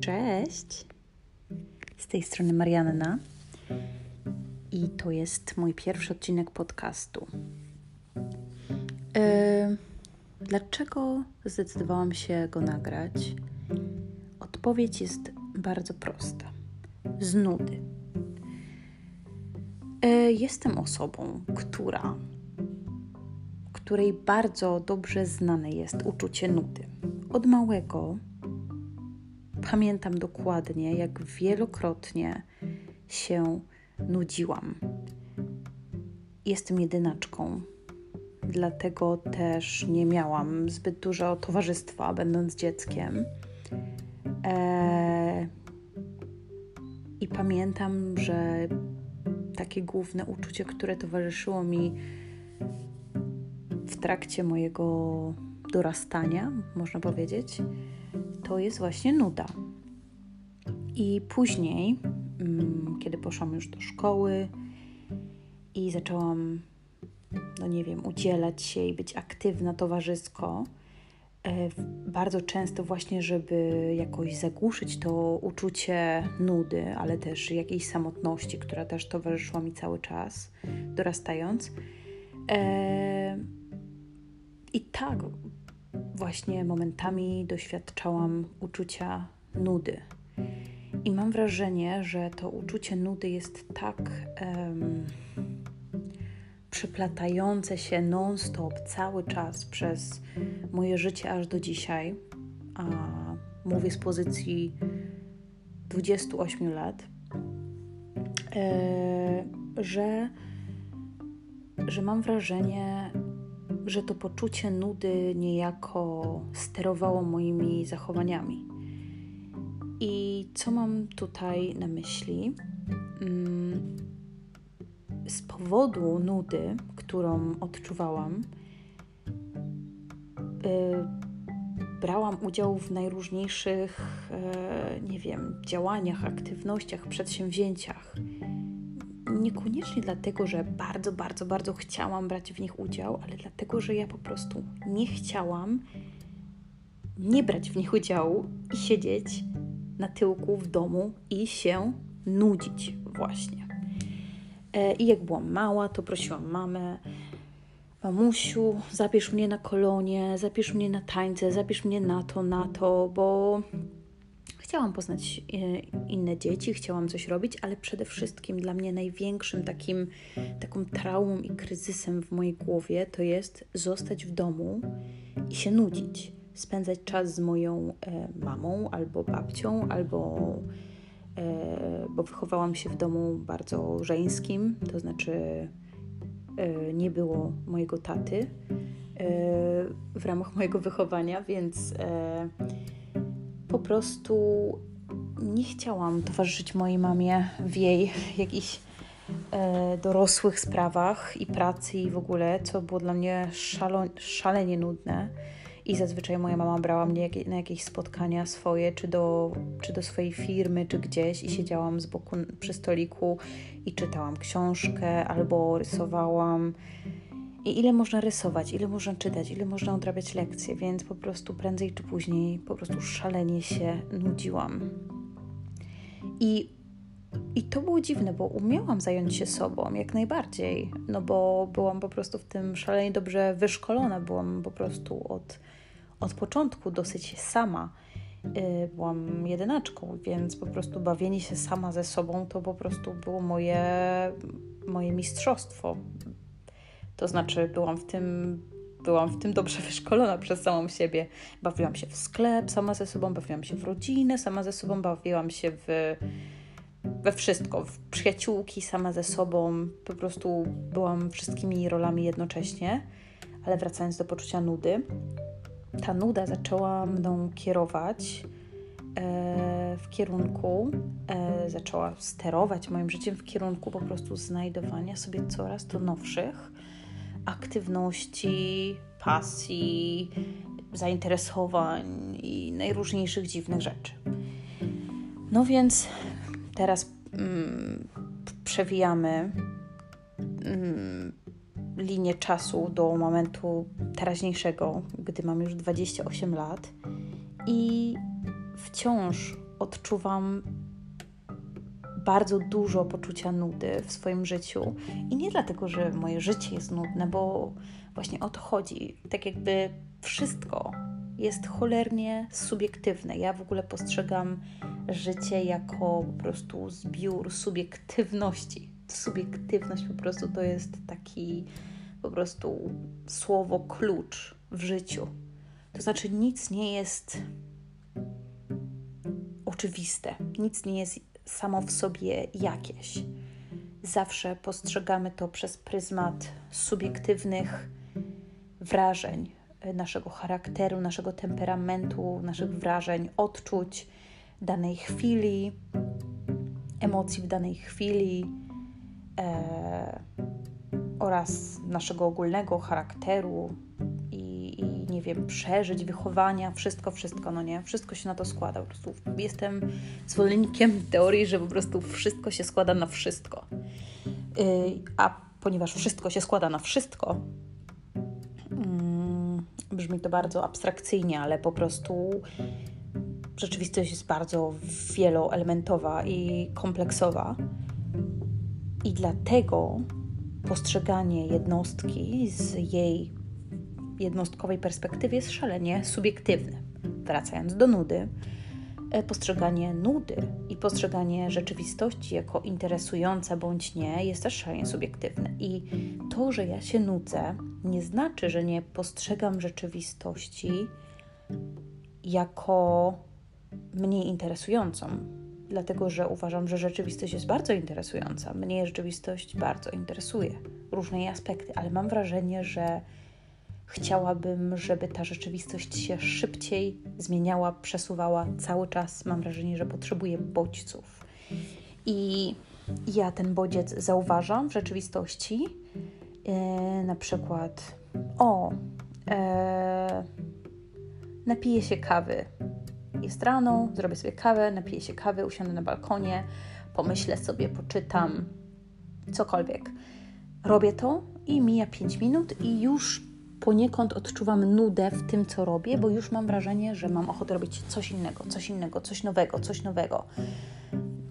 Cześć! Z tej strony Marianna i to jest mój pierwszy odcinek podcastu. Yy, dlaczego zdecydowałam się go nagrać? Odpowiedź jest bardzo prosta. Z nudy. Yy, jestem osobą, która której bardzo dobrze znane jest uczucie nudy. Od małego pamiętam dokładnie, jak wielokrotnie się nudziłam. Jestem jedynaczką, dlatego też nie miałam zbyt dużo towarzystwa, będąc dzieckiem. Eee, I pamiętam, że takie główne uczucie, które towarzyszyło mi w trakcie mojego dorastania, można powiedzieć, to jest właśnie nuda. I później, mm, kiedy poszłam już do szkoły i zaczęłam, no nie wiem, udzielać się i być aktywna towarzysko, e, bardzo często właśnie, żeby jakoś zagłuszyć to uczucie nudy, ale też jakiejś samotności, która też towarzyszyła mi cały czas, dorastając. E, I tak, właśnie momentami doświadczałam uczucia nudy. I mam wrażenie, że to uczucie nudy jest tak um, przeplatające się non-stop cały czas przez moje życie aż do dzisiaj. A mówię z pozycji 28 lat, e, że, że mam wrażenie, że to poczucie nudy niejako sterowało moimi zachowaniami. I co mam tutaj na myśli? Mm, z powodu nudy, którą odczuwałam, y, brałam udział w najróżniejszych, y, nie wiem, działaniach, aktywnościach, przedsięwzięciach niekoniecznie dlatego, że bardzo, bardzo, bardzo chciałam brać w nich udział, ale dlatego, że ja po prostu nie chciałam nie brać w nich udziału i siedzieć na tyłku w domu i się nudzić właśnie. E, I jak byłam mała, to prosiłam mamę, mamusiu, zabierz mnie na kolonie, zabierz mnie na tańce, zabierz mnie na to, na to, bo Chciałam poznać e, inne dzieci, chciałam coś robić, ale przede wszystkim dla mnie największym takim, taką traumą i kryzysem w mojej głowie to jest zostać w domu i się nudzić. Spędzać czas z moją e, mamą albo babcią, albo e, bo wychowałam się w domu bardzo żeńskim, to znaczy nie było mojego taty w ramach mojego wychowania, więc po prostu nie chciałam towarzyszyć mojej mamie w jej jakichś e, dorosłych sprawach i pracy i w ogóle, co było dla mnie szalo, szalenie nudne. I zazwyczaj moja mama brała mnie na jakieś spotkania swoje, czy do, czy do swojej firmy, czy gdzieś, i siedziałam z boku przy stoliku i czytałam książkę albo rysowałam. I ile można rysować, ile można czytać, ile można odrabiać lekcje, więc po prostu prędzej czy później po prostu szalenie się nudziłam. I, I to było dziwne, bo umiałam zająć się sobą jak najbardziej, no bo byłam po prostu w tym szalenie dobrze wyszkolona, byłam po prostu od, od początku dosyć sama. Y, byłam jedynaczką, więc po prostu bawienie się sama ze sobą to po prostu było moje, moje mistrzostwo to znaczy, byłam w tym, byłam w tym dobrze wyszkolona przez samą siebie. Bawiłam się w sklep sama ze sobą, bawiłam się w rodzinę sama ze sobą, bawiłam się w, we wszystko, w przyjaciółki sama ze sobą. Po prostu byłam wszystkimi rolami jednocześnie. Ale wracając do poczucia nudy, ta nuda zaczęła mną kierować e, w kierunku, e, zaczęła sterować moim życiem w kierunku po prostu znajdowania sobie coraz to nowszych aktywności, pasji, zainteresowań i najróżniejszych dziwnych rzeczy. No więc teraz mm, przewijamy mm, linię czasu do momentu teraźniejszego, gdy mam już 28 lat i wciąż odczuwam bardzo dużo poczucia nudy w swoim życiu. I nie dlatego, że moje życie jest nudne, bo właśnie o to chodzi. Tak jakby wszystko jest cholernie subiektywne. Ja w ogóle postrzegam życie jako po prostu zbiór subiektywności. Subiektywność po prostu to jest taki po prostu słowo klucz w życiu. To znaczy, nic nie jest oczywiste, nic nie jest samo w sobie jakieś. Zawsze postrzegamy to przez pryzmat subiektywnych wrażeń, naszego charakteru, naszego temperamentu, naszych wrażeń, odczuć danej chwili, emocji w danej chwili e, oraz naszego ogólnego charakteru nie wiem, przeżyć, wychowania, wszystko, wszystko, no nie, wszystko się na to składa. Po prostu jestem zwolennikiem teorii, że po prostu wszystko się składa na wszystko. Yy, a ponieważ wszystko się składa na wszystko, yy, brzmi to bardzo abstrakcyjnie, ale po prostu rzeczywistość jest bardzo wieloelementowa i kompleksowa. I dlatego postrzeganie jednostki z jej jednostkowej perspektywy jest szalenie subiektywne. Wracając do nudy, e, postrzeganie nudy i postrzeganie rzeczywistości jako interesująca bądź nie jest też szalenie subiektywne. I to, że ja się nudzę, nie znaczy, że nie postrzegam rzeczywistości jako mniej interesującą, dlatego że uważam, że rzeczywistość jest bardzo interesująca. Mnie rzeczywistość bardzo interesuje, różne jej aspekty, ale mam wrażenie, że chciałabym, żeby ta rzeczywistość się szybciej zmieniała, przesuwała cały czas. Mam wrażenie, że potrzebuję bodźców. I ja ten bodziec zauważam w rzeczywistości. E, na przykład, o, e, napiję się kawy jest rano, zrobię sobie kawę, napiję się kawy, usiądę na balkonie, pomyślę sobie, poczytam, cokolwiek. Robię to i mija 5 minut i już poniekąd odczuwam nudę w tym, co robię, bo już mam wrażenie, że mam ochotę robić coś innego, coś innego, coś nowego, coś nowego.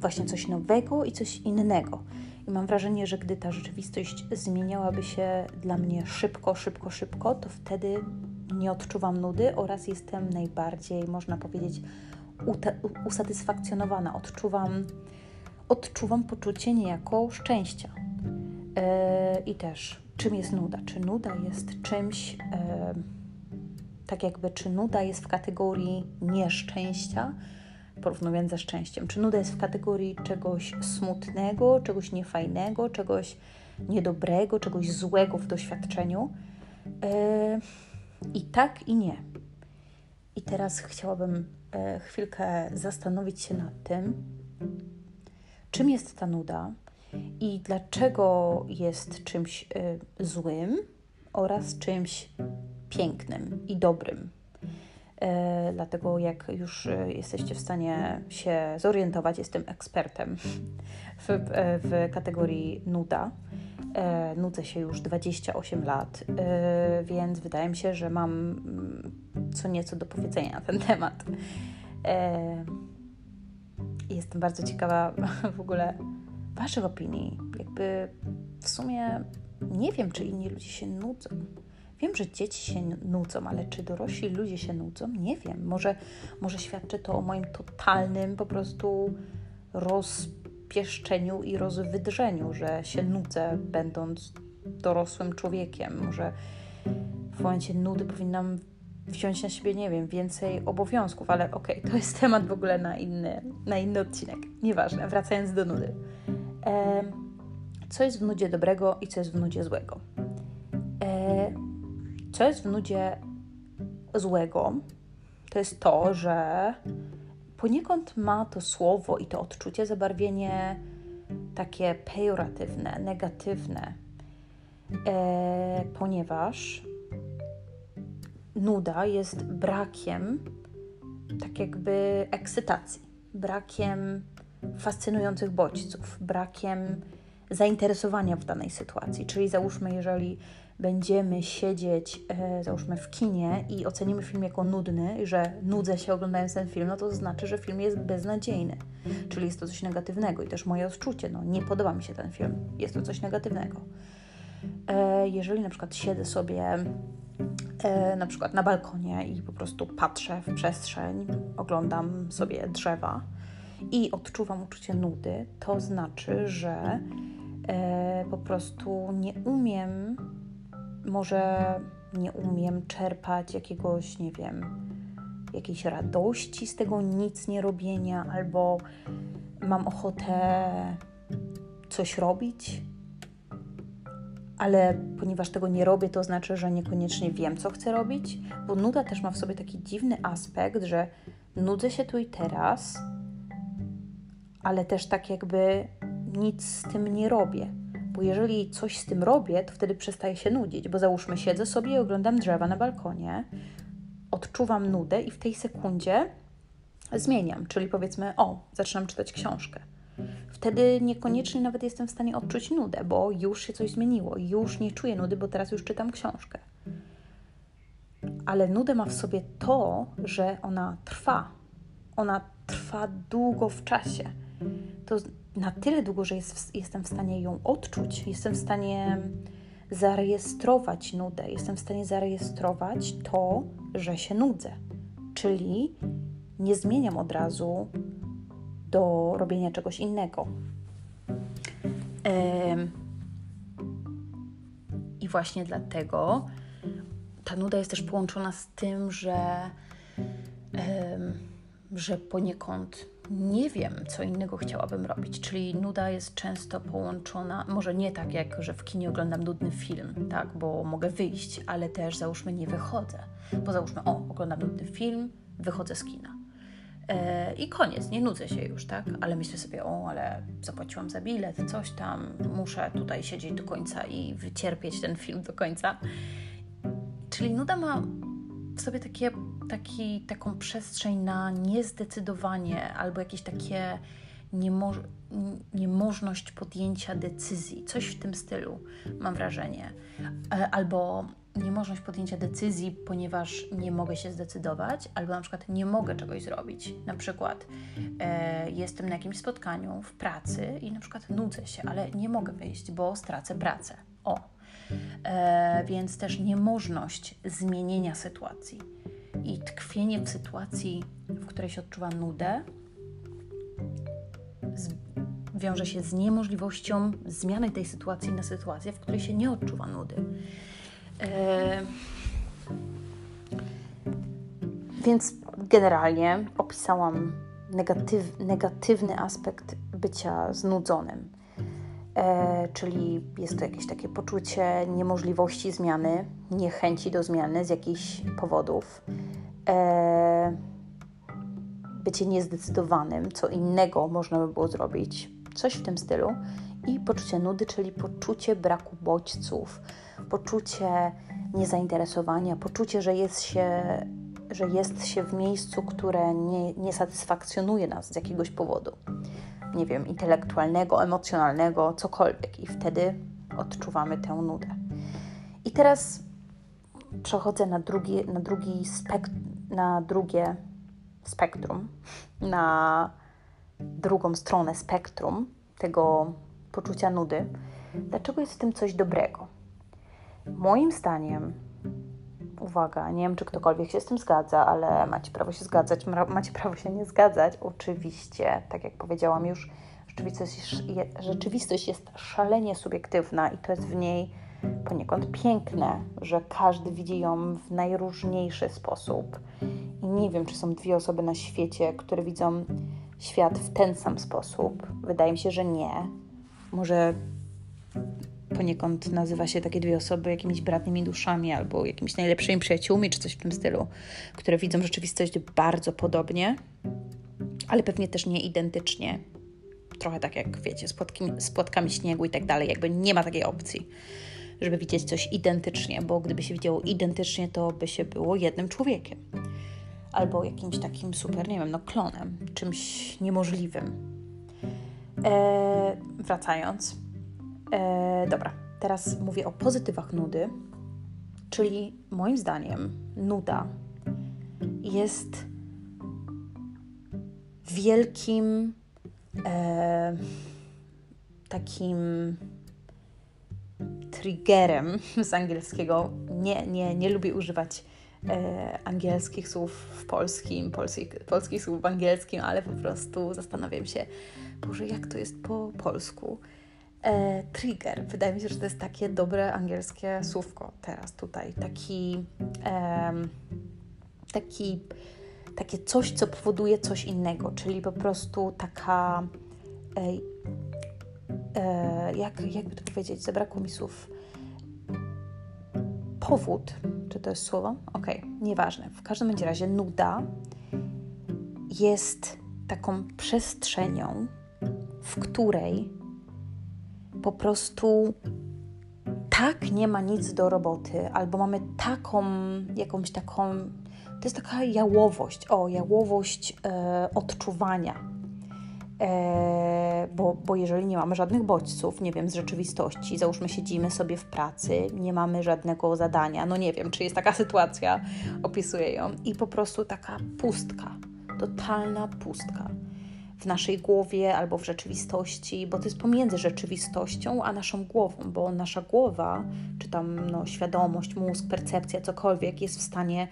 Właśnie coś nowego i coś innego. I mam wrażenie, że gdy ta rzeczywistość zmieniałaby się dla mnie szybko, szybko, szybko, to wtedy nie odczuwam nudy oraz jestem najbardziej, można powiedzieć, usatysfakcjonowana. Odczuwam, odczuwam poczucie niejako szczęścia. Yy, I też, czym jest nuda? Czy nuda jest czymś, yy, tak jakby, czy nuda jest w kategorii nieszczęścia, porównując ze szczęściem? Czy nuda jest w kategorii czegoś smutnego, czegoś niefajnego, czegoś niedobrego, czegoś złego w doświadczeniu? Yy, i tak, i nie. I teraz chciałabym e, chwilkę zastanowić się nad tym, czym jest ta nuda i dlaczego jest czymś e, złym oraz czymś pięknym i dobrym. E, dlatego, jak już e, jesteście w stanie się zorientować, jestem ekspertem w, e, w kategorii nuda E, nudzę się już 28 lat, więc wydaje mi się, że mam mm, co nieco do powiedzenia na ten temat. E, jestem bardzo ciekawa w ogóle Waszych opinii. Jakby w sumie nie wiem, czy inni ludzie się nudzą. Wiem, że dzieci się nudzą, ale czy dorośli ludzie się nudzą? Nie wiem. Może, może świadczy to o moim totalnym po prostu roz pieszczeniu i rozwydrzeniu, że się nudzę, będąc dorosłym człowiekiem. Może w momencie nudy powinnam wziąć na siebie, nie wiem, więcej obowiązków, ale okej, okay, to jest temat w ogóle na inny, na inny odcinek. Nieważne, wracając do nudy. E, co jest w nudzie dobrego i co jest w nudzie złego? E, co jest w nudzie złego? To jest to, że poniekąd ma to słowo i to odczucie zabarwienie takie pejoratywne, negatywne, e, ponieważ nuda jest brakiem tak jakby ekscytacji, brakiem fascynujących bodźców, brakiem zainteresowania w danej sytuacji. Czyli załóżmy, jeżeli będziemy siedzieć, e, załóżmy, w kinie i ocenimy film jako nudny, że nudzę się oglądając ten film, no to znaczy, że film jest beznadziejny. Czyli jest to coś negatywnego i też moje odczucie, no nie podoba mi się ten film, jest to coś negatywnego. E, jeżeli na przykład siedzę sobie e, na przykład na balkonie i po prostu patrzę w przestrzeń, oglądam sobie drzewa i odczuwam uczucie nudy, to znaczy, że e, po prostu nie umiem, może nie umiem czerpać jakiegoś, nie wiem, jakiejś radości z tego nic nie robienia, albo mam ochotę coś robić, ale ponieważ tego nie robię, to znaczy, że niekoniecznie wiem, co chcę robić, bo nuda też ma w sobie taki dziwny aspekt, że nudzę się tu i teraz, ale też tak jakby nic z tym nie robię. Bo jeżeli coś z tym robię, to wtedy przestaję się nudzić, bo załóżmy, siedzę sobie i oglądam drzewa na balkonie, odczuwam nudę i w tej sekundzie zmieniam, czyli powiedzmy, o, zaczynam czytać książkę wtedy niekoniecznie nawet jestem w stanie odczuć nudę, bo już się coś zmieniło, już nie czuję nudy, bo teraz już czytam książkę. Ale nudę ma w sobie to, że ona trwa. Ona trwa długo w czasie. To na tyle długo, że jest, jestem w stanie ją odczuć, jestem w stanie zarejestrować nudę, jestem w stanie zarejestrować to, że się nudzę. Czyli nie zmieniam od razu do robienia czegoś innego. I właśnie dlatego ta nuda jest też połączona z tym, że, że poniekąd nie wiem, co innego chciałabym robić. Czyli nuda jest często połączona, może nie tak jak, że w kinie oglądam nudny film, tak, bo mogę wyjść, ale też załóżmy nie wychodzę. Bo załóżmy, o, oglądam nudny film, wychodzę z kina E, I koniec, nie nudzę się już, tak? Ale myślę sobie, o, ale zapłaciłam za bilet, coś tam, muszę tutaj siedzieć do końca i wycierpieć ten film do końca. Czyli nuda ma sobie takie, taki, taką przestrzeń na niezdecydowanie albo jakieś takie niemo niemożność podjęcia decyzji, coś w tym stylu, mam wrażenie. E, albo niemożność podjęcia decyzji, ponieważ nie mogę się zdecydować, albo na przykład nie mogę czegoś zrobić. Na przykład e, jestem na jakimś spotkaniu w pracy i na przykład nudzę się, ale nie mogę wyjść, bo stracę pracę. O. E, więc też niemożność zmienienia sytuacji i tkwienie w sytuacji, w której się odczuwa nudę, z, wiąże się z niemożliwością zmiany tej sytuacji na sytuację, w której się nie odczuwa nudy. E, więc generalnie opisałam negatyw, negatywny aspekt bycia znudzonym. E, czyli jest to jakieś takie poczucie niemożliwości zmiany, niechęci do zmiany z jakichś powodów. E, bycie niezdecydowanym, co innego można by było zrobić, coś w tym stylu. I poczucie nudy, czyli poczucie braku bodźców, poczucie niezainteresowania, poczucie, że jest się, że jest się w miejscu, które nie, nie satysfakcjonuje nas z jakiegoś powodu. Nie wiem, intelektualnego, emocjonalnego, cokolwiek. I wtedy odczuwamy tę nudę. I teraz przechodzę na, drugi, na, drugi spek na drugie spektrum, na drugą stronę spektrum tego poczucia nudy. Dlaczego jest w tym coś dobrego? Moim zdaniem, uwaga, nie wiem, czy ktokolwiek się z tym zgadza, ale macie prawo się zgadzać, macie prawo się nie zgadzać. Oczywiście, tak jak powiedziałam już, rzeczywistość, rzeczywistość jest szalenie subiektywna i to jest w niej poniekąd piękne, że każdy widzi ją w najróżniejszy sposób. I nie wiem, czy są dwie osoby na świecie, które widzą świat w ten sam sposób. Wydaje mi się, że nie. Może poniekąd nazywa się takie dwie osoby jakimiś bratnimi duszami albo jakimiś najlepszymi przyjaciółmi, czy coś w tym stylu, które widzą rzeczywistość bardzo podobnie, ale pewnie też nie identycznie. Trochę tak jak wiecie, z, z płatkami śniegu i tak dalej, jakby nie ma takiej opcji, żeby widzieć coś identycznie, bo gdyby się widziało identycznie, to by się było jednym człowiekiem. Albo jakimś takim super, nie wiem, no klonem, czymś niemożliwym. Eee, wracając, E, dobra, teraz mówię o pozytywach nudy, Czyli moim zdaniem nuda jest wielkim e, takim triggerem z angielskiego. Nie, nie, nie lubię używać e, angielskich słów w polskim, polskich, polskich słów w angielskim, ale po prostu zastanawiam się, Boże, jak to jest po polsku. E, trigger. Wydaje mi się, że to jest takie dobre angielskie słówko teraz tutaj. Taki, e, taki, takie coś, co powoduje coś innego, czyli po prostu taka. E, jak, jakby to powiedzieć, zabrakło mi słów. Powód, czy to jest słowo? Okej, okay, nieważne. W każdym razie nuda jest taką przestrzenią, w której po prostu tak nie ma nic do roboty, albo mamy taką, jakąś taką, to jest taka jałowość, o, jałowość e, odczuwania. E, bo, bo jeżeli nie mamy żadnych bodźców, nie wiem, z rzeczywistości, załóżmy siedzimy sobie w pracy, nie mamy żadnego zadania, no nie wiem, czy jest taka sytuacja, opisuję ją, i po prostu taka pustka, totalna pustka w naszej głowie albo w rzeczywistości, bo to jest pomiędzy rzeczywistością a naszą głową, bo nasza głowa, czy tam no, świadomość, mózg, percepcja, cokolwiek jest w stanie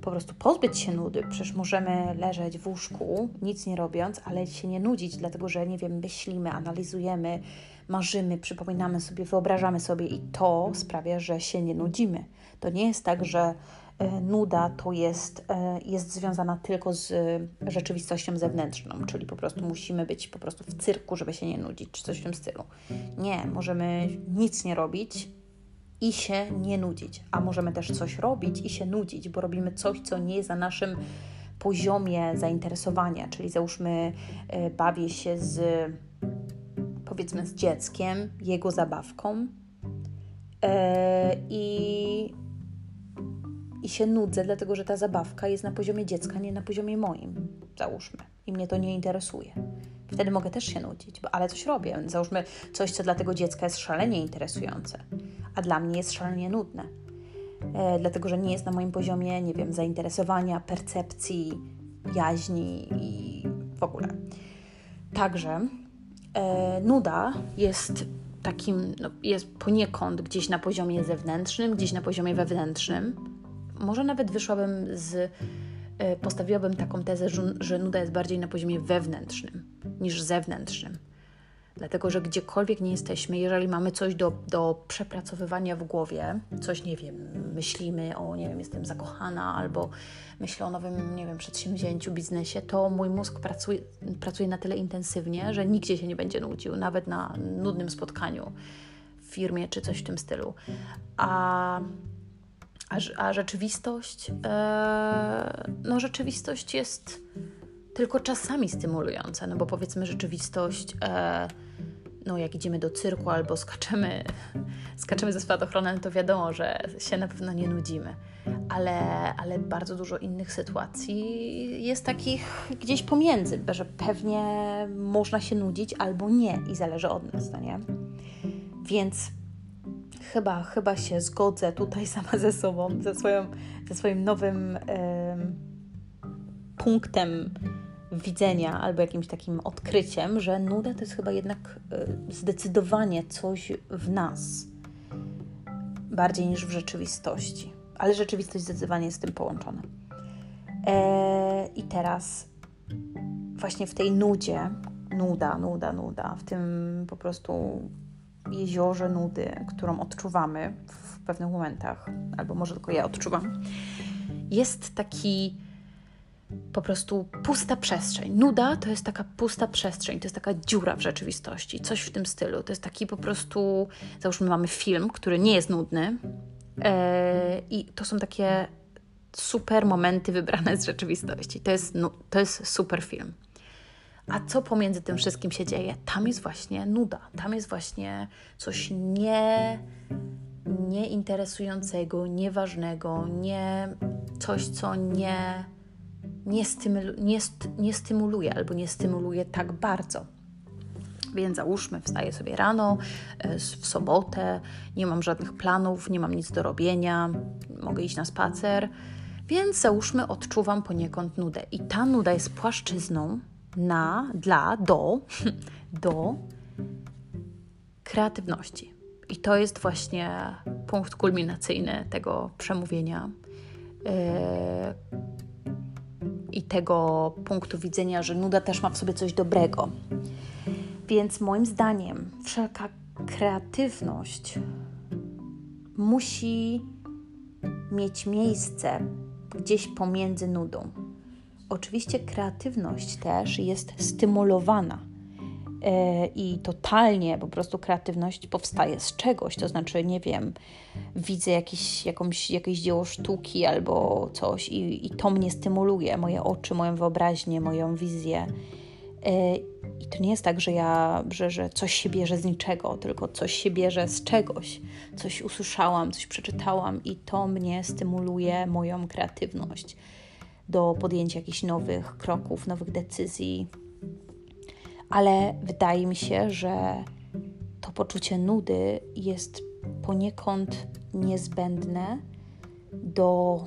po prostu pozbyć się nudy. Przecież możemy leżeć w łóżku, nic nie robiąc, ale się nie nudzić, dlatego że, nie wiem, myślimy, analizujemy, marzymy, przypominamy sobie, wyobrażamy sobie i to sprawia, że się nie nudzimy. To nie jest tak, że nuda to jest, e, jest związana tylko z rzeczywistością zewnętrzną, czyli po prostu musimy być po prostu w cyrku, żeby się nie nudzić, czy coś w tym stylu. Nie, możemy nic nie robić i się nie nudzić, a możemy też coś robić i się nudzić, bo robimy coś, co nie jest na naszym poziomie zainteresowania, czyli załóżmy e, bawię się z powiedzmy z dzieckiem, jego zabawką i i się nudzę, dlatego że ta zabawka jest na poziomie dziecka, nie na poziomie moim, załóżmy, i mnie to nie interesuje. Wtedy mogę też się nudzić, bo, ale coś robię. Załóżmy coś, co dla tego dziecka jest szalenie interesujące, a dla mnie jest szalenie nudne. E, dlatego, że nie jest na moim poziomie, nie wiem, zainteresowania, percepcji, jaźni i w ogóle. Także e, nuda jest takim, no, jest poniekąd gdzieś na poziomie zewnętrznym, gdzieś na poziomie wewnętrznym może nawet wyszłabym z, e, postawiłabym taką tezę, że, nuda jest bardziej na poziomie wewnętrznym niż zewnętrznym. Dlatego, że gdziekolwiek nie jesteśmy, jeżeli mamy coś do, do przepracowywania w głowie, coś, nie wiem, myślimy o, nie wiem, jestem zakochana, albo myślę o nowym, nie wiem, przedsięwzięciu, biznesie, to mój mózg pracuje, pracuje na tyle intensywnie, że nigdzie się nie będzie nudził, nawet na nudnym spotkaniu w firmie czy coś w tym stylu. A a, a rzeczywistość, e, no rzeczywistość jest tylko czasami stymulująca, no bo powiedzmy rzeczywistość, e, no jak idziemy do cyrku albo skaczemy, skaczemy ze spadochronem, to wiadomo, że się na pewno nie nudzimy. Ale, ale bardzo dużo innych sytuacji jest takich gdzieś pomiędzy, że pewnie można się nudzić albo nie i zależy od nas, no nie? Więc chyba, chyba się zgodzę tutaj sama ze sobą, ze, swoją, ze swoim nowym punktem widzenia albo jakimś takim odkryciem, że nuda to jest chyba jednak y, zdecydowanie coś w nas bardziej niż w rzeczywistości. Ale rzeczywistość zdecydowanie jest z tym połączona. E, I teraz właśnie w tej nudzie, nuda, nuda, nuda, w tym po prostu jeziorze nudy, którą odczuwamy w pewnych momentach, albo może tylko ja odczuwam, jest taki po prostu pusta przestrzeń. Nuda to jest taka pusta przestrzeń, to jest taka dziura w rzeczywistości, coś w tym stylu. To jest taki po prostu, załóżmy, mamy film, który nie jest nudny, yy, i to są takie super momenty wybrane z rzeczywistości. To jest, to jest super film. A co pomiędzy tym wszystkim się dzieje? Tam jest właśnie nuda, tam jest właśnie coś nie, nieinteresującego, nieważnego, nie, coś, co nie, nie, stymulu, nie, st, nie stymuluje albo nie stymuluje tak bardzo. Więc załóżmy, wstaję sobie rano, e, w sobotę, nie mam żadnych planów, nie mam nic do robienia, mogę iść na spacer, więc załóżmy, odczuwam poniekąd nudę. I ta nuda jest płaszczyzną na, dla, do, do kreatywności. I to jest właśnie punkt kulminacyjny tego przemówienia. Yy, I tego punktu widzenia, że nuda też ma w sobie coś dobrego. Więc moim zdaniem wszelka kreatywność musi mieć miejsce gdzieś pomiędzy nudą. Oczywiście kreatywność też jest stymulowana e, i totalnie po prostu kreatywność powstaje z czegoś, to znaczy, nie wiem, widzę jakiś, jakąś, jakieś dzieło sztuki albo coś i, i to mnie stymuluje, moje oczy, moją wyobraźnię, moją wizję. E, I to nie jest tak, że ja, że, że coś się bierze z niczego, tylko coś się bierze z czegoś. Coś usłyszałam, coś przeczytałam i to mnie stymuluje moją kreatywność do podjęcia jakichś nowych kroków, nowych decyzji. Ale wydaje mi się, że to poczucie nudy jest poniekąd niezbędne do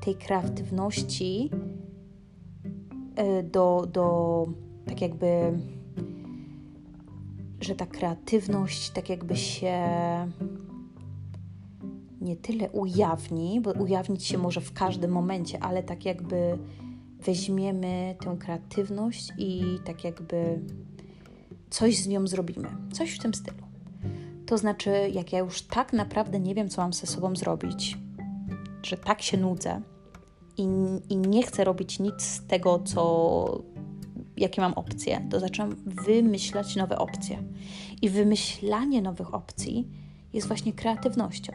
tej kreatywności, e, do, do tak jakby, że ta kreatywność tak jakby się nie tyle ujawni, bo ujawnić się może w każdym momencie, ale tak jakby weźmiemy tę kreatywność i tak jakby coś z nią zrobimy, coś w tym stylu. To znaczy, jak ja już tak naprawdę nie wiem, co mam ze sobą zrobić, że tak się nudzę i, i nie chcę robić nic z tego, co, jakie mam opcje, to zaczynam wymyślać nowe opcje. I wymyślanie nowych opcji jest właśnie kreatywnością.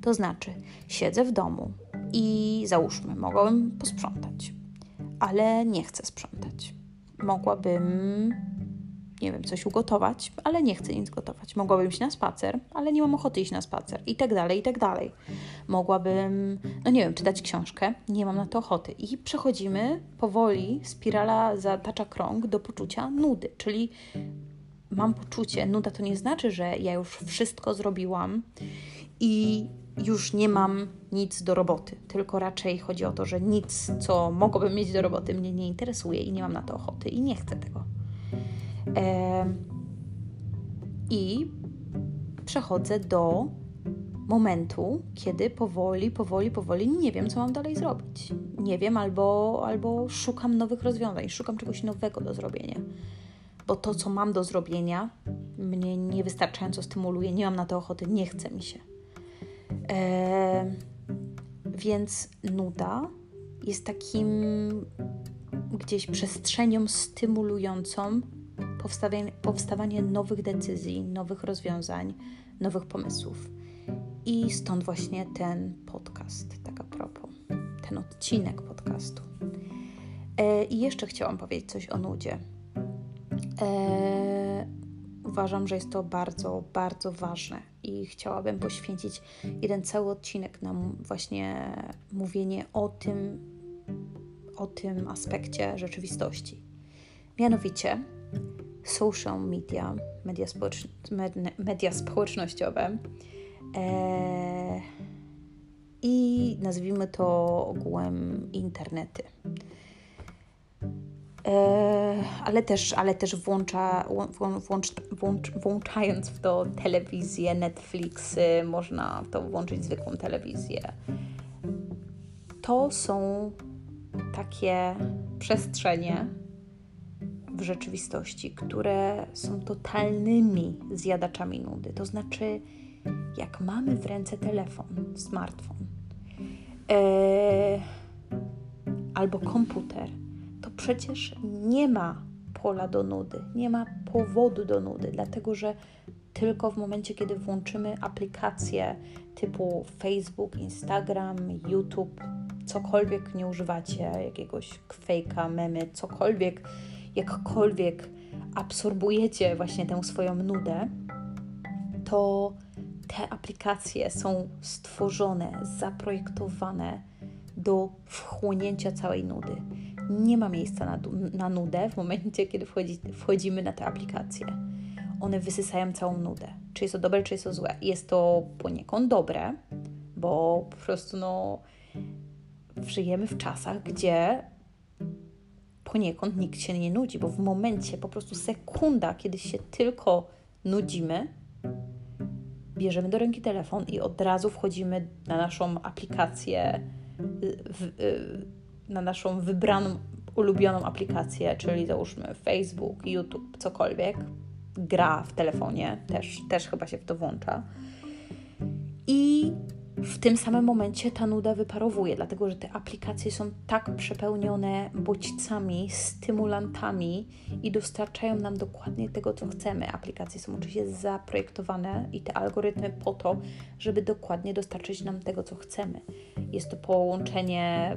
To znaczy, siedzę w domu i załóżmy, mogłabym posprzątać, ale nie chcę sprzątać. Mogłabym, nie wiem, coś ugotować, ale nie chcę nic gotować. Mogłabym iść na spacer, ale nie mam ochoty iść na spacer i tak dalej, i tak dalej. Mogłabym, no nie wiem, czytać książkę, nie mam na to ochoty. I przechodzimy powoli, spirala zatacza krąg do poczucia nudy, czyli mam poczucie, nuda to nie znaczy, że ja już wszystko zrobiłam i już nie mam nic do roboty, tylko raczej chodzi o to, że nic, co mogłabym mieć do roboty, mnie nie interesuje i nie mam na to ochoty i nie chcę tego. E, I przechodzę do momentu, kiedy powoli, powoli, powoli nie wiem, co mam dalej zrobić. Nie wiem, albo, albo szukam nowych rozwiązań, szukam czegoś nowego do zrobienia. Bo to, co mam do zrobienia, mnie niewystarczająco stymuluje, nie mam na to ochoty, nie chce mi się. E, więc nuda jest takim gdzieś przestrzenią stymulującą powstawanie, powstawanie nowych decyzji, nowych rozwiązań, nowych pomysłów. I stąd właśnie ten podcast, tak a propos, ten odcinek podcastu. E, I jeszcze chciałam powiedzieć coś o nudzie. E, uważam, że jest to bardzo, bardzo ważne i chciałabym poświęcić jeden cały odcinek na właśnie mówienie o tym, o tym aspekcie rzeczywistości. Mianowicie social media, media, społecz media społecznościowe e, i nazwijmy to ogółem internety. E, ale też, ale też włącza, włącz, włącz, włączając w to telewizję, Netflixy, można to włączyć zwykłą telewizję. To są takie przestrzenie w rzeczywistości, które są totalnymi zjadaczami nudy. To znaczy, jak mamy w ręce telefon, smartfon e, albo komputer, przecież nie ma pola do nudy, nie ma powodu do nudy, dlatego że tylko w momencie, kiedy włączymy aplikacje typu Facebook, Instagram, YouTube, cokolwiek nie używacie, jakiegoś fejka, memy, cokolwiek, jakkolwiek absorbujecie właśnie tę swoją nudę, to te aplikacje są stworzone, zaprojektowane do wchłonięcia całej nudy. Nie ma miejsca na, na nudę w momencie, kiedy wchodzi, wchodzimy na te aplikacje. One wysysają całą nudę. Czy jest to dobre, czy jest to złe. Jest to poniekąd dobre, bo po prostu no, żyjemy w czasach, gdzie poniekąd nikt się nie nudzi, bo w momencie, po prostu sekunda, kiedy się tylko nudzimy, bierzemy do ręki telefon i od razu wchodzimy na naszą aplikację, w, na naszą wybraną, ulubioną aplikację, czyli załóżmy Facebook, YouTube, cokolwiek. Gra w telefonie też, też chyba się w to włącza. I w tym samym momencie ta nuda wyparowuje, dlatego że te aplikacje są tak przepełnione bodźcami, stymulantami i dostarczają nam dokładnie tego, co chcemy. Aplikacje są oczywiście zaprojektowane i te algorytmy po to, żeby dokładnie dostarczyć nam tego, co chcemy. Jest to połączenie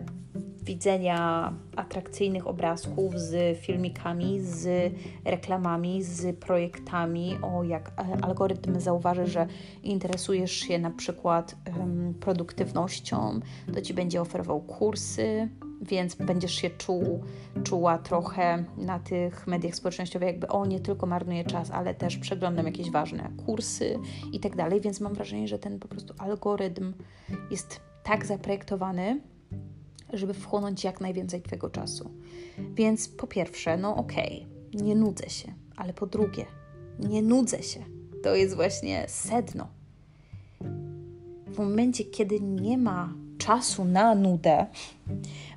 widzenia atrakcyjnych obrazków z filmikami, z reklamami, z projektami. O, jak algorytm zauważy, że interesujesz się na przykład produktywnością, to ci będzie oferował kursy, więc będziesz się czuł, czuła trochę na tych mediach społecznościowych, jakby o, nie tylko marnuję czas, ale też przeglądam jakieś ważne kursy i tak dalej, więc mam wrażenie, że ten po prostu algorytm jest tak zaprojektowany, żeby wchłonąć jak najwięcej Twojego czasu. Więc po pierwsze, no okej, okay, nie nudzę się, ale po drugie, nie nudzę się. To jest właśnie sedno. W momencie, kiedy nie ma czasu na nudę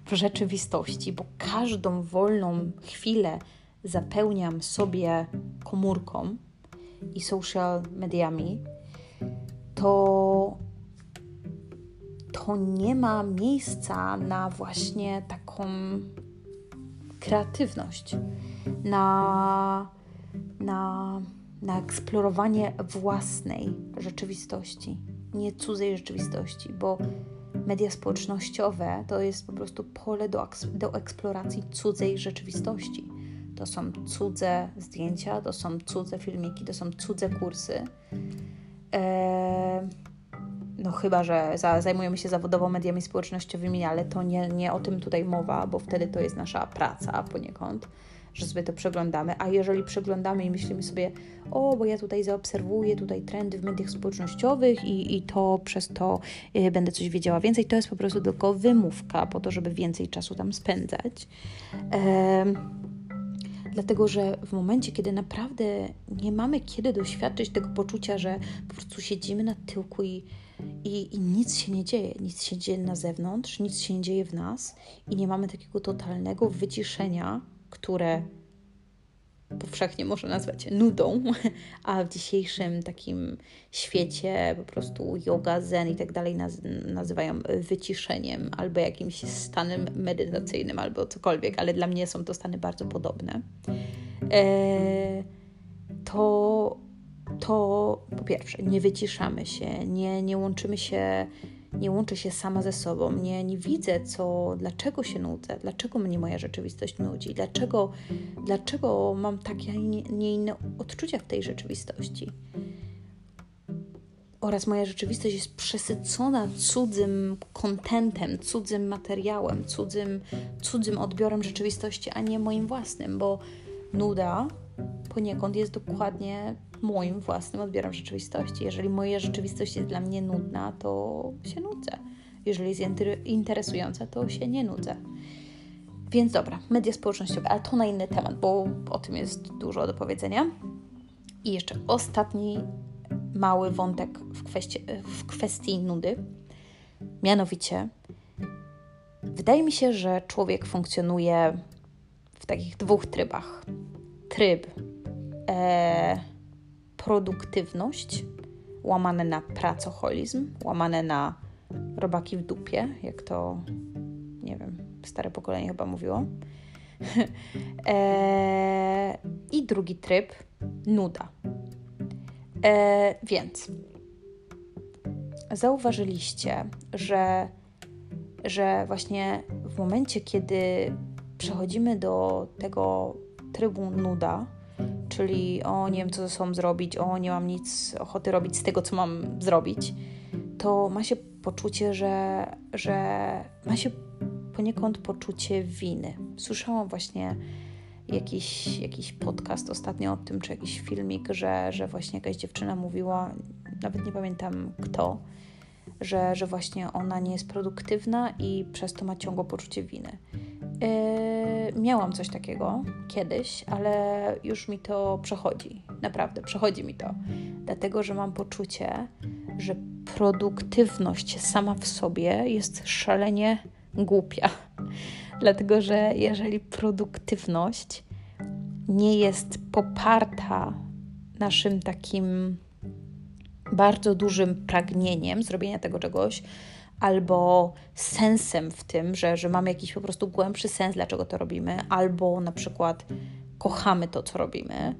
w rzeczywistości, bo każdą wolną chwilę zapełniam sobie komórką i social mediami, to to nie ma miejsca na właśnie taką kreatywność, na, na, na eksplorowanie własnej rzeczywistości, nie cudzej rzeczywistości, bo media społecznościowe to jest po prostu pole do, do eksploracji cudzej rzeczywistości. To są cudze zdjęcia, to są cudze filmiki, to są cudze kursy. Eee, no chyba, że za, zajmujemy się zawodowo mediami społecznościowymi, ale to nie, nie o tym tutaj mowa, bo wtedy to jest nasza praca poniekąd, że sobie to przeglądamy. A jeżeli przeglądamy i myślimy sobie, o, bo ja tutaj zaobserwuję tutaj trendy w mediach społecznościowych i, i to przez to y, będę coś wiedziała więcej, to jest po prostu tylko wymówka po to, żeby więcej czasu tam spędzać. Dlatego, że w momencie, kiedy naprawdę nie mamy kiedy doświadczyć tego poczucia, że po prostu siedzimy na tyłku i i, I, nic się nie dzieje, nic się dzieje na zewnątrz, nic się nie dzieje w nas i nie mamy takiego totalnego wyciszenia, które powszechnie można nazwać nudą, a w dzisiejszym takim świecie po prostu yoga, zen i tak dalej nazywają wyciszeniem albo jakimś stanem medytacyjnym albo cokolwiek, ale dla mnie są to stany bardzo podobne. E, to to po pierwsze, nie wyciszamy się, nie, nie łączymy się, nie łączę się sama ze sobą, nie, nie widzę, co, dlaczego się nudzę, dlaczego mnie moja rzeczywistość nudzi, dlaczego, dlaczego mam takie, nie inne odczucia w tej rzeczywistości. Oraz moja rzeczywistość jest przesycona cudzym kontentem, cudzym materiałem, cudzym, cudzym odbiorem rzeczywistości, a nie moim własnym, bo nuda poniekąd jest dokładnie moim własnym odbiorem rzeczywistości. Jeżeli moja rzeczywistość jest dla mnie nudna, to się nudzę. Jeżeli jest interesująca, to się nie nudzę. Więc dobra, media społecznościowe, ale to na inny temat, bo o tym jest dużo do powiedzenia. I jeszcze ostatni mały wątek w kwestii, w kwestii nudy. Mianowicie, wydaje mi się, że człowiek funkcjonuje w takich dwóch trybach. Tryb e, produktywność, łamane na pracoholizm, łamane na robaki w dupie, jak to, nie wiem, stare pokolenie chyba mówiło. e, I drugi tryb, nuda. E, więc zauważyliście, że, że właśnie w momencie, kiedy przechodzimy do tego trybu nuda, czyli o nie wiem co ze sobą zrobić, o nie mam nic ochoty robić z tego, co mam zrobić, to ma się poczucie, że, że ma się poniekąd poczucie winy. słyszałam właśnie jakiś, jakiś podcast ostatnio o tym, czy jakiś filmik, że, że właśnie jakaś dziewczyna mówiła, nawet nie pamiętam kto, że, że właśnie ona nie jest produktywna i przez to ma ciągłe poczucie winy. Yy, miałam coś takiego kiedyś, ale już mi to przechodzi. Naprawdę, przechodzi mi to. Dlatego, że mam poczucie, że produktywność sama w sobie jest szalenie głupia. Dlatego, że jeżeli produktywność nie jest poparta naszym takim bardzo dużym pragnieniem zrobienia tego czegoś, albo sensem w tym, że, że mamy jakiś po prostu głębszy sens, dlaczego to robimy, albo na przykład kochamy to, co robimy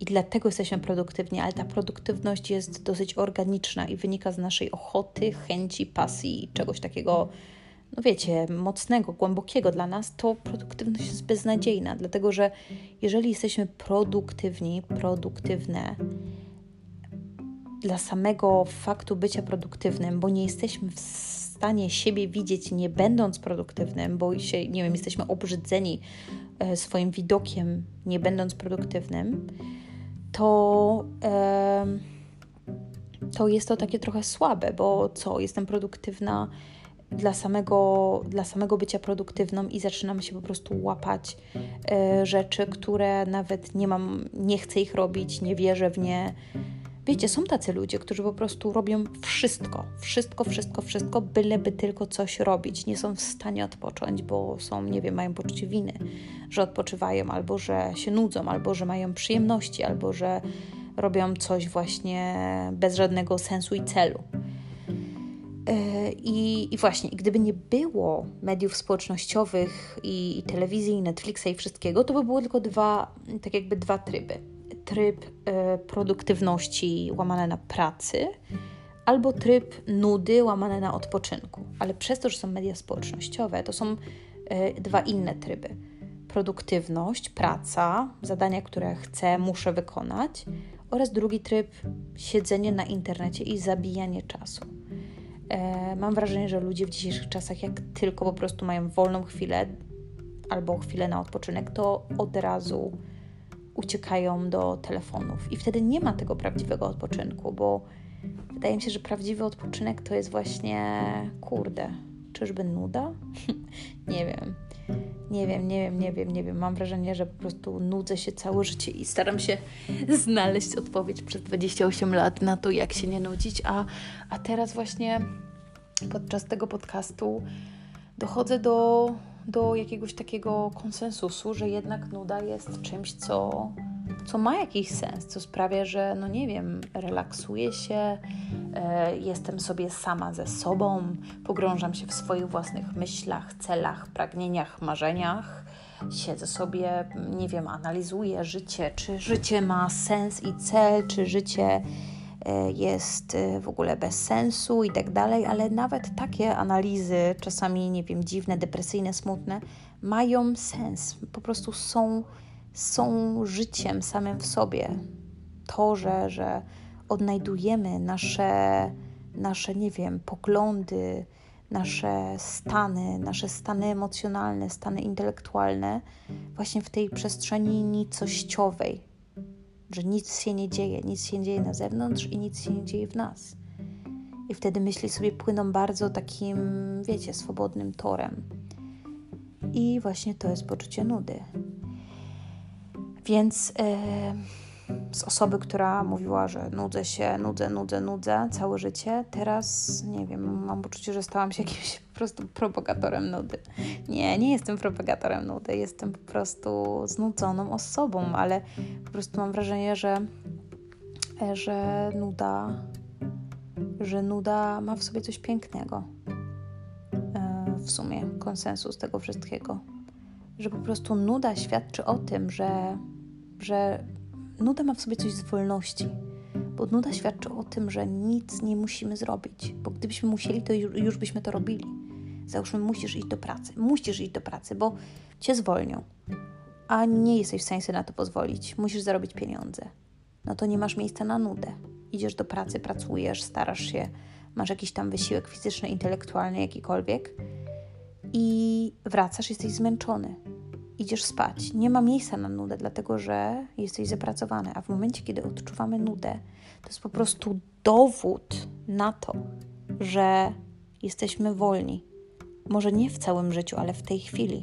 i dlatego jesteśmy produktywni, ale ta produktywność jest dosyć organiczna i wynika z naszej ochoty, chęci, pasji, czegoś takiego, no wiecie, mocnego, głębokiego. Dla nas, to produktywność jest beznadziejna, dlatego że jeżeli jesteśmy produktywni, produktywne, dla samego faktu bycia produktywnym, bo nie jesteśmy w stanie siebie widzieć nie będąc produktywnym, bo się, nie wiem, jesteśmy obrzydzeni e, swoim widokiem nie będąc produktywnym, to, to jest to takie trochę słabe, bo co, jestem produktywna dla samego, dla samego bycia produktywną i zaczynam się po prostu łapać e, rzeczy, które nawet nie mam, nie chcę ich robić, nie wierzę w nie, Wiecie, są tacy ludzie, którzy po prostu robią wszystko, wszystko, wszystko, wszystko, byleby tylko coś robić. Nie są w stanie odpocząć, bo są, nie wiem, mają poczucie winy, że odpoczywają, albo że się nudzą, albo że mają przyjemności, albo że robią coś właśnie bez żadnego sensu i celu. E, I, I, właśnie, gdyby nie było mediów społecznościowych i, i telewizji, i Netflixa i wszystkiego, to by było tylko dwa, tak jakby dwa tryby tryb e, produktywności łamane na pracy, albo tryb nudy łamane na odpoczynku. Ale przez to, że są media społecznościowe, to są e, dwa inne tryby. Produktywność, praca, zadania, które chcę, muszę wykonać, oraz drugi tryb siedzenie na internecie i zabijanie czasu. E, mam wrażenie, że ludzie w dzisiejszych czasach, jak tylko po prostu mają wolną chwilę albo chwilę na odpoczynek, to od razu uciekają do telefonów. I wtedy nie ma tego prawdziwego odpoczynku, bo wydaje mi się, że prawdziwy odpoczynek to jest właśnie, kurde, czyżby nuda? nie wiem. Nie wiem, nie wiem, nie wiem, nie wiem. Mam wrażenie, że po prostu nudzę się całe życie i staram się znaleźć odpowiedź przez 28 lat na to, jak się nie nudzić. A, a teraz właśnie podczas tego podcastu dochodzę do do jakiegoś takiego konsensusu, że jednak nuda jest czymś, co, co ma jakiś sens, co sprawia, że, no nie wiem, relaksuję się, e, jestem sobie sama ze sobą, pogrążam się w swoich własnych myślach, celach, pragnieniach, marzeniach. Siedzę sobie, nie wiem, analizuję życie, czy życie ma sens i cel, czy życie jest e, w ogóle bez sensu i tak dalej, ale nawet takie analizy, czasami, nie wiem, dziwne, depresyjne, smutne, mają sens. Po prostu są, są życiem samym w sobie. To, że, że odnajdujemy nasze, nasze, nie wiem, poglądy, nasze stany, nasze stany emocjonalne, stany intelektualne, właśnie w tej przestrzeni nicościowej, że nic się nie dzieje, nic się nie dzieje na zewnątrz i nic się nie dzieje w nas. I wtedy myśli sobie płyną bardzo takim, wiecie, swobodnym torem. I właśnie to jest poczucie nudy. Więc. Yy z osoby, która mówiła, że nudzę się, nudzę, nudzę, nudzę całe życie, teraz nie wiem, mam poczucie, że stałam się jakimś po prostu propagatorem nudy. Nie, nie jestem propagatorem nudy, jestem po prostu znudzoną osobą, ale po prostu mam wrażenie, że, że nuda, że nuda ma w sobie coś pięknego. E, w sumie konsensus tego wszystkiego. Że po prostu nuda świadczy o tym, że, że nuda ma w sobie coś z wolności, bo nuda świadczy o tym, że nic nie musimy zrobić, bo gdybyśmy musieli, to już byśmy to robili. Załóżmy, musisz iść do pracy, musisz iść do pracy, bo cię zwolnią, a nie jesteś w stanie na to pozwolić, musisz zarobić pieniądze. No to nie masz miejsca na nudę. Idziesz do pracy, pracujesz, starasz się, masz jakiś tam wysiłek fizyczny, intelektualny, jakikolwiek i wracasz, jesteś zmęczony idziesz spać. Nie ma miejsca na nudę, dlatego że jesteś zapracowany, a w momencie, kiedy odczuwamy nudę, to jest po prostu dowód na to, że jesteśmy wolni. Może nie w całym życiu, ale w tej chwili.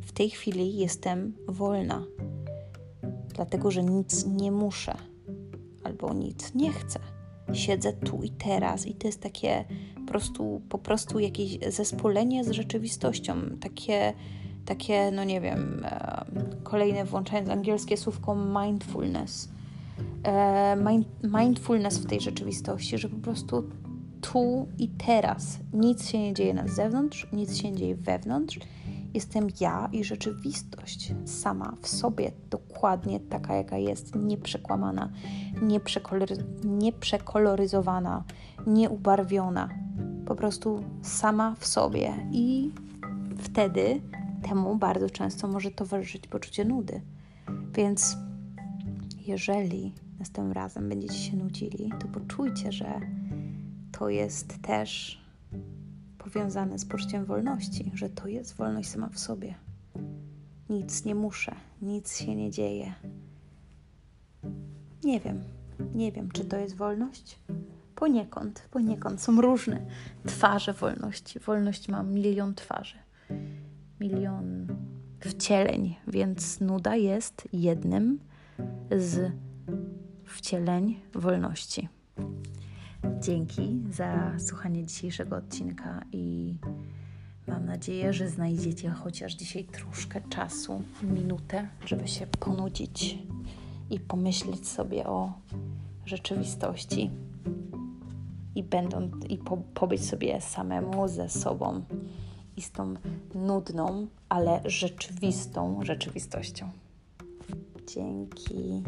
W tej chwili jestem wolna, dlatego że nic nie muszę albo nic nie chcę. Siedzę tu i teraz, i to jest takie po prostu, po prostu jakieś zespolenie z rzeczywistością, takie takie, no nie wiem, e, kolejne włączając angielskie słówko mindfulness. E, mind, mindfulness w tej rzeczywistości, że po prostu tu i teraz nic się nie dzieje na zewnątrz, nic się nie dzieje wewnątrz. Jestem ja i rzeczywistość sama w sobie, dokładnie taka, jaka jest, nieprzekłamana, nieprzekolory, nieprzekoloryzowana, nieubarwiona. Po prostu sama w sobie. I wtedy temu bardzo często może towarzyszyć poczucie nudy. Więc jeżeli następnym razem będziecie się nudzili, to poczujcie, że to jest też powiązane z poczuciem wolności, że to jest wolność sama w sobie. Nic nie muszę, nic się nie dzieje. Nie wiem, nie wiem, czy to jest wolność. Poniekąd, poniekąd są różne twarze wolności. Wolność ma milion twarzy milion wcieleń, więc nuda jest jednym z wcieleń wolności. Dzięki za słuchanie dzisiejszego odcinka i mam nadzieję, że znajdziecie chociaż dzisiaj troszkę czasu, minutę, żeby się ponudzić i pomyśleć sobie o rzeczywistości i będą i po, pobyć sobie samemu ze sobą i z tą nudną, ale rzeczywistą rzeczywistością. Dzięki.